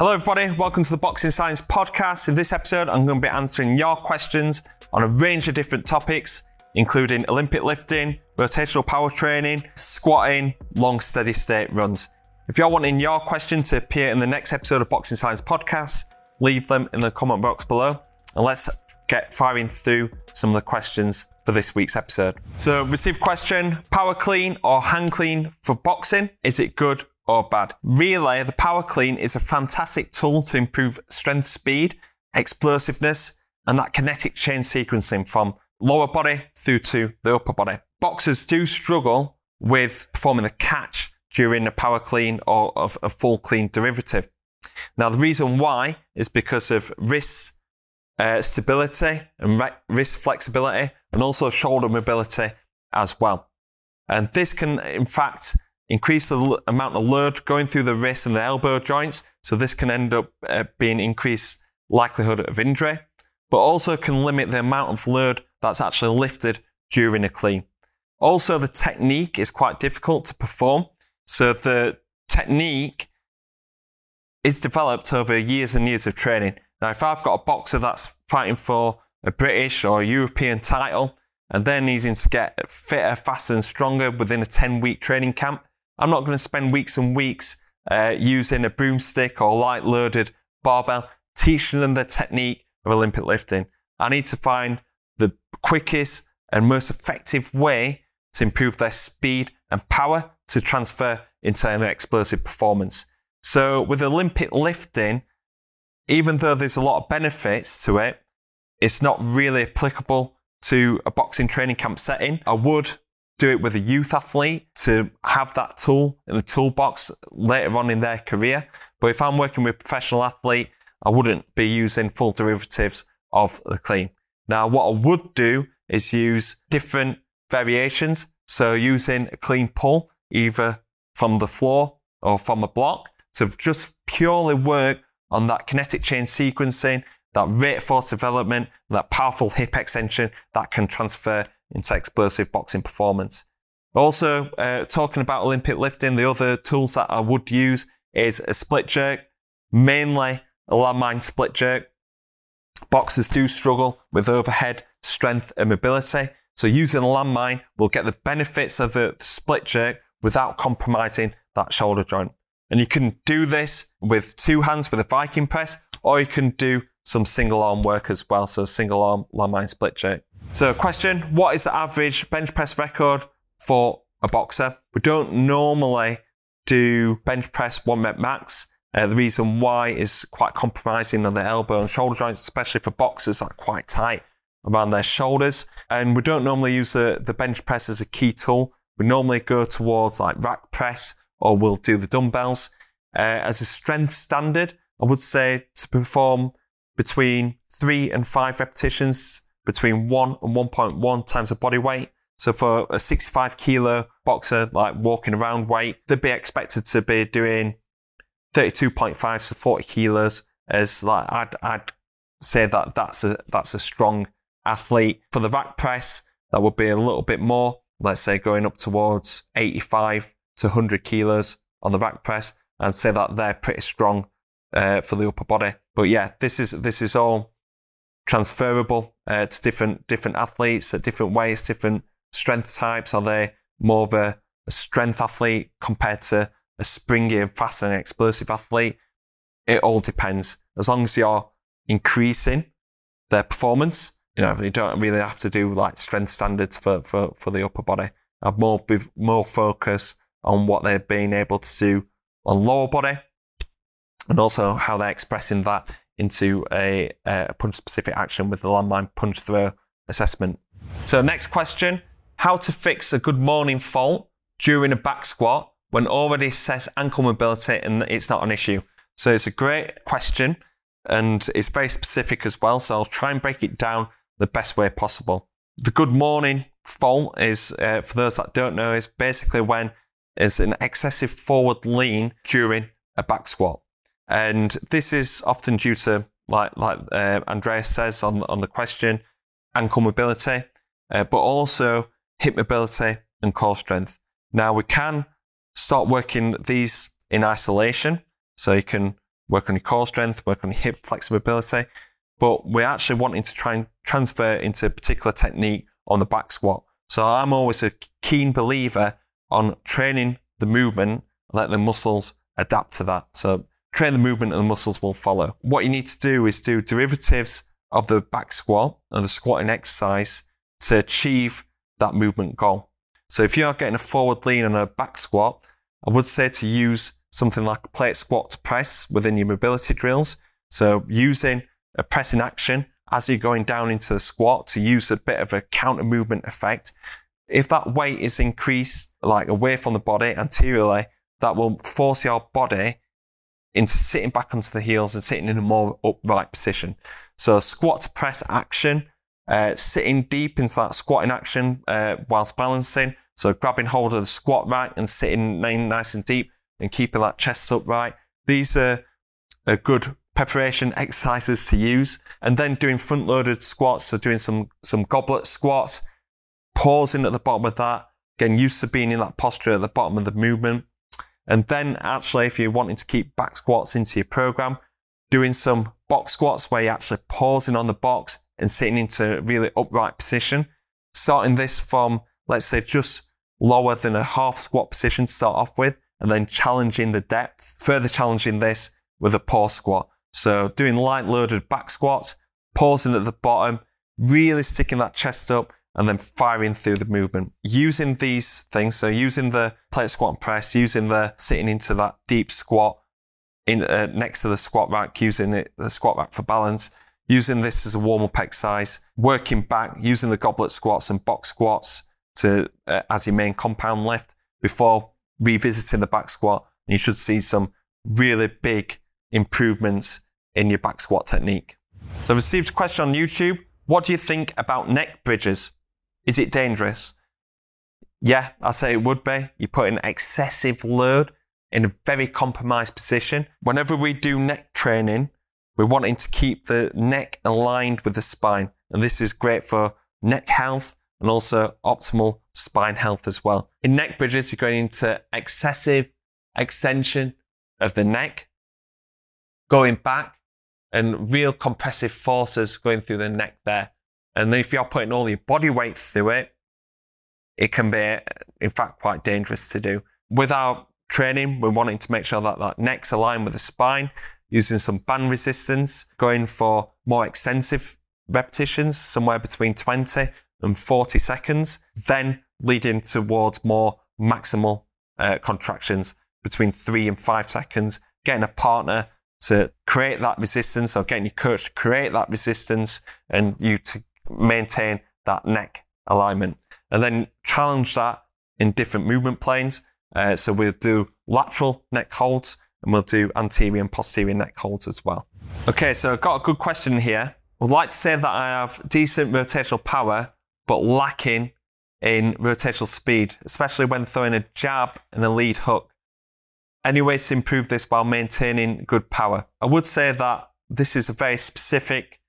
Hello, everybody. Welcome to the Boxing Science Podcast. In this episode, I'm going to be answering your questions on a range of different topics, including Olympic lifting, rotational power training, squatting, long steady state runs. If you're wanting your question to appear in the next episode of Boxing Science Podcast, leave them in the comment box below. And let's get firing through some of the questions for this week's episode. So, received question Power clean or hang clean for boxing? Is it good or bad? Really, the Power Clean is a fantastic tool to improve strength, speed, explosiveness, and that kinetic chain sequencing from lower body through to the upper body. Boxers do struggle with performing the catch during a power clean or of a full clean derivative. Now, the reason why is because of wrist uh, stability and re- wrist flexibility and also shoulder mobility as well. And this can, in fact, increase the l- amount of load going through the wrist and the elbow joints. So this can end up uh, being increased likelihood of injury, but also can limit the amount of load that's actually lifted during a clean. Also, the technique is quite difficult to perform. So the technique is developed over years and years of training. Now, if I've got a boxer that's fighting for a British or European title and they're needing to get fitter, faster, and stronger within a 10 week training camp, I'm not going to spend weeks and weeks uh, using a broomstick or light loaded barbell teaching them the technique of Olympic lifting. I need to find the quickest and most effective way to improve their speed and power to transfer into an explosive performance. So with Olympic lifting, even though there's a lot of benefits to it, it's not really applicable to a boxing training camp setting. I would do it with a youth athlete to have that tool in the toolbox later on in their career. But if I'm working with a professional athlete, I wouldn't be using full derivatives of the clean. Now, what I would do is use different variations. So using a clean pull, either from the floor or from a block, to just purely work on that kinetic chain sequencing, that rate force development, that powerful hip extension that can transfer into explosive boxing performance. Also, uh, talking about Olympic lifting, the other tools that I would use is a split jerk, mainly a landmine split jerk. Boxers do struggle with overhead strength and mobility. So using a landmine will get the benefits of the split jerk without compromising that shoulder joint. And you can do this with two hands with a Viking press, or you can do some single arm work as well. So single arm landmine split jerk. So question, what is the average bench press record for a boxer? We don't normally do bench press one rep max. Uh, the reason why is quite compromising on the elbow and shoulder joints, especially for boxers that are quite tight around their shoulders. And we don't normally use the, the bench press as a key tool. We normally go towards like rack press or we'll do the dumbbells. Uh, as a strength standard, I would say to perform between three and five repetitions, between one and 1.1 times the body weight. So for a 65 kilo boxer, like walking around weight, they'd be expected to be doing 32.5 to 40 kilos. As like I'd, I'd say that that's a that's a strong athlete. For the rack press, that would be a little bit more. Let's say going up towards 85 to 100 kilos on the rack press. I'd say that they're pretty strong uh, for the upper body. But yeah, this is this is all transferable uh, to different different athletes at different ways, different strength types. Are they more of a, a strength athlete compared to a springy and fast and explosive athlete? It all depends. As long as you're increasing their performance, you know, you don't really have to do like strength standards for, for, for the upper body. Have more more focus on what they're being able to do on lower body, and also how they're expressing that into a, a punch specific action with the landmine punch throw assessment. So, next question How to fix a good morning fault during a back squat when already assess ankle mobility and it's not an issue? So, it's a great question and it's very specific as well. So, I'll try and break it down the best way possible. The good morning fault is, uh, for those that don't know, is basically when is an excessive forward lean during a back squat. And this is often due to, like, like uh, Andreas says on, on the question, ankle mobility, uh, but also hip mobility and core strength. Now, we can start working these in isolation. So you can work on your core strength, work on your hip flexibility. But we're actually wanting to try and transfer into a particular technique on the back squat. So I'm always a keen believer on training the movement, let the muscles adapt to that. So train the movement and the muscles will follow. What you need to do is do derivatives of the back squat and the squatting exercise to achieve that movement goal. So if you are getting a forward lean on a back squat, I would say to use something like a plate squat to press within your mobility drills. So using a pressing action as you're going down into the squat to use a bit of a counter movement effect. If that weight is increased like away from the body anteriorly, that will force your body into sitting back onto the heels and sitting in a more upright position. So squat to press action, uh, sitting deep into that squatting action uh, whilst balancing. So grabbing hold of the squat rack and sitting nice and deep and keeping that chest upright. These are, good preparation exercises to use. And then doing front loaded squats. So doing some, some goblet squats, pausing at the bottom of that, getting used to being in that posture at the bottom of the movement. And then actually, if you're wanting to keep back squats into your program, doing some box squats where you're actually pausing on the box and sitting into a really upright position. Starting this from, let's say, just lower than a half squat position to start off with, and then challenging the depth, further challenging this with a pause squat. So doing light loaded back squats, pausing at the bottom, really sticking that chest up, and then firing through the movement. Using these things, so using the plate squat and press, using the sitting into that deep squat in uh, next to the squat rack, using it, the squat rack for balance, using this as a warm up exercise, working back, using the goblet squats and box squats to uh, as your main compound lift before revisiting the back squat. And You should see some really big improvements in your back squat technique. So I've received a question on YouTube. What do you think about neck bridges? Is it dangerous? Yeah, I say it would be. You put an excessive load in a very compromised position. Whenever we do neck training, we're wanting to keep the neck aligned with the spine. And this is great for neck health and also optimal spine health as well. In neck bridges, you're going into excessive extension of the neck, going back, and real compressive forces going through the neck there. And then if you're putting all your body weight through it, it can be, in fact, quite dangerous to do. With our training, we're wanting to make sure that that neck's aligned with the spine, using some band resistance, going for more extensive repetitions, somewhere between 20 and 40 seconds, then leading towards more maximal uh, contractions between three and five seconds, getting a partner to create that resistance or getting your coach to create that resistance and you to maintain that neck alignment. And then challenge that in different movement planes. Uh, so we'll do lateral neck holds and we'll do anterior and posterior neck holds as well. Okay, so I've got a good question here. I'd like to say that I have decent rotational power, but lacking in rotational speed, especially when throwing a jab and a lead hook. Any ways to improve this while maintaining good power? I would say that this is a very specific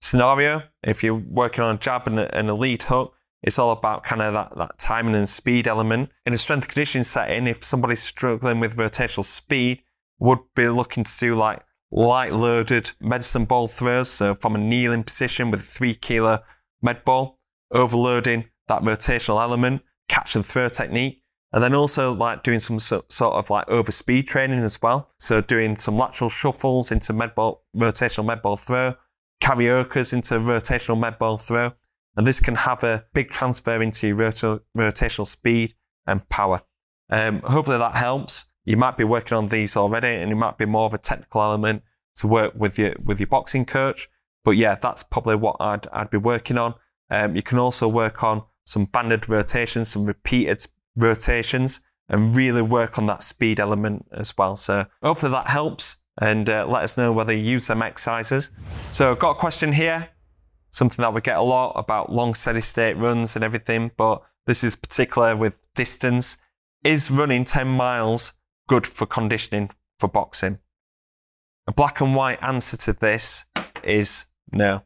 scenario. If you're working on a jab and a, and a hook, it's all about kind of that, that timing and speed element. In a strength conditioning setting, if somebody's struggling with rotational speed, would be looking to do like light loaded medicine ball throws. So from a kneeling position with a three kilo med ball, overloading that rotational element, catch and throw technique. And then also like doing some so, sort of like over speed training as well. So doing some lateral shuffles into med ball, rotational med ball throw, cariocas into rotational med ball throw. And this can have a big transfer into rotational speed and power. Um, hopefully that helps. You might be working on these already and it might be more of a technical element to work with your, with your boxing coach. But yeah, that's probably what I'd, I'd be working on. Um, you can also work on some banded rotations, some repeated rotations, and really work on that speed element as well. So hopefully that helps and uh, let us know whether you use them exercises. So I've got a question here, something that we get a lot about long steady state runs and everything, but this is particular with distance. Is running 10 miles good for conditioning for boxing? A black and white answer to this is no.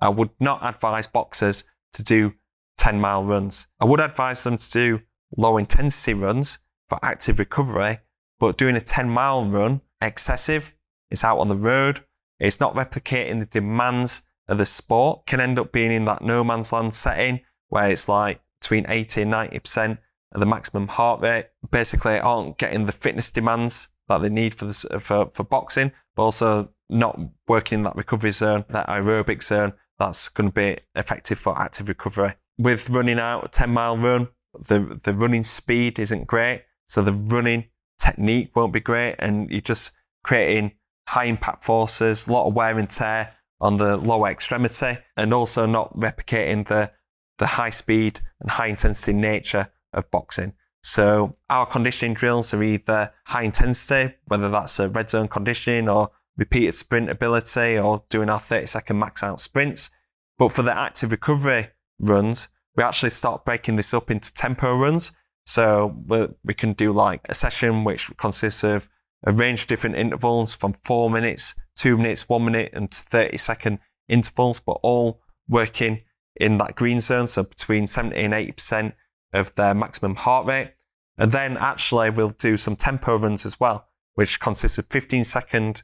I would not advise boxers to do 10 mile runs. I would advise them to do low intensity runs for active recovery, but doing a 10 mile run excessive It's out on the road. It's not replicating the demands of the sport. Can end up being in that no man's land setting where it's like between 80 and 90% of the maximum heart rate. Basically, aren't getting the fitness demands that they need for, the, for, for boxing, but also not working in that recovery zone, that aerobic zone that's going to be effective for active recovery. With running out a 10 mile run, the, the running speed isn't great. So the running technique won't be great. And you're just creating high impact forces, a lot of wear and tear on the lower extremity, and also not replicating the, the high speed and high intensity nature of boxing. So our conditioning drills are either high intensity, whether that's a red zone conditioning or repeated sprint ability or doing our 30 second max out sprints. But for the active recovery runs, we actually start breaking this up into tempo runs. So we can do like a session which consists of a range of different intervals from four minutes, two minutes, one minute, and 30 second intervals, but all working in that green zone. So between 70 and 80% of their maximum heart rate. And then actually we'll do some tempo runs as well, which consists of 15 second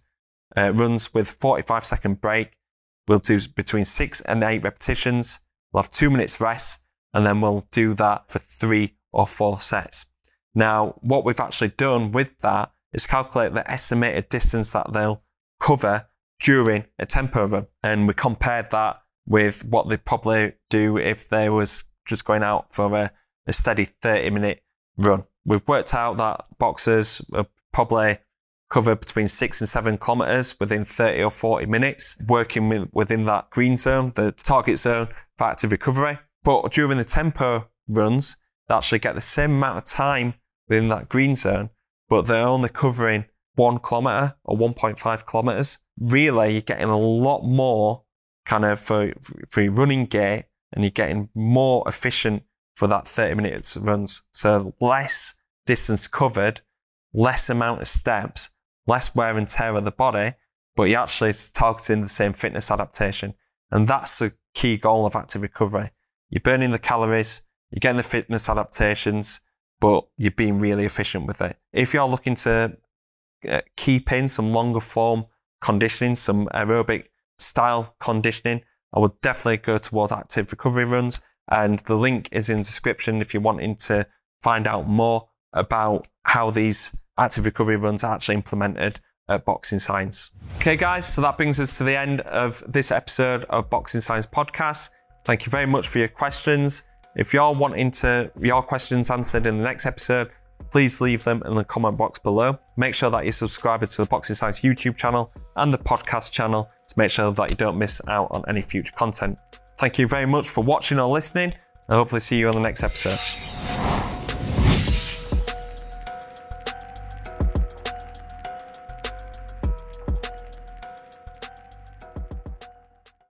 uh, runs with 45 second break. We'll do between six and eight repetitions. We'll have two minutes rest, and then we'll do that for three or four sets. Now, what we've actually done with that is calculate the estimated distance that they'll cover during a tempo run. And we compared that with what they'd probably do if they was just going out for a, a steady 30 minute run. We've worked out that boxers probably cover between six and seven kilometers within 30 or 40 minutes, working with, within that green zone, the target zone for active recovery. But during the tempo runs, they actually get the same amount of time within that green zone, but they're only covering one kilometer or 1.5 kilometers. Really, you're getting a lot more kind of for, for your running gait and you're getting more efficient for that 30 minutes runs. So less distance covered, less amount of steps, less wear and tear of the body, but you're actually targeting the same fitness adaptation. And that's the key goal of active recovery. You're burning the calories, you're getting the fitness adaptations, but you're being really efficient with it. If you're looking to uh, keep in some longer form conditioning, some aerobic style conditioning, I would definitely go towards active recovery runs. And the link is in the description if you're wanting to find out more about how these active recovery runs are actually implemented at Boxing Science. Okay, guys, so that brings us to the end of this episode of Boxing Science Podcast. Thank you very much for your questions. If you're wanting to your questions answered in the next episode, please leave them in the comment box below. Make sure that you're subscribed to the Boxing Science YouTube channel and the podcast channel to make sure that you don't miss out on any future content. Thank you very much for watching or listening, and hopefully see you on the next episode.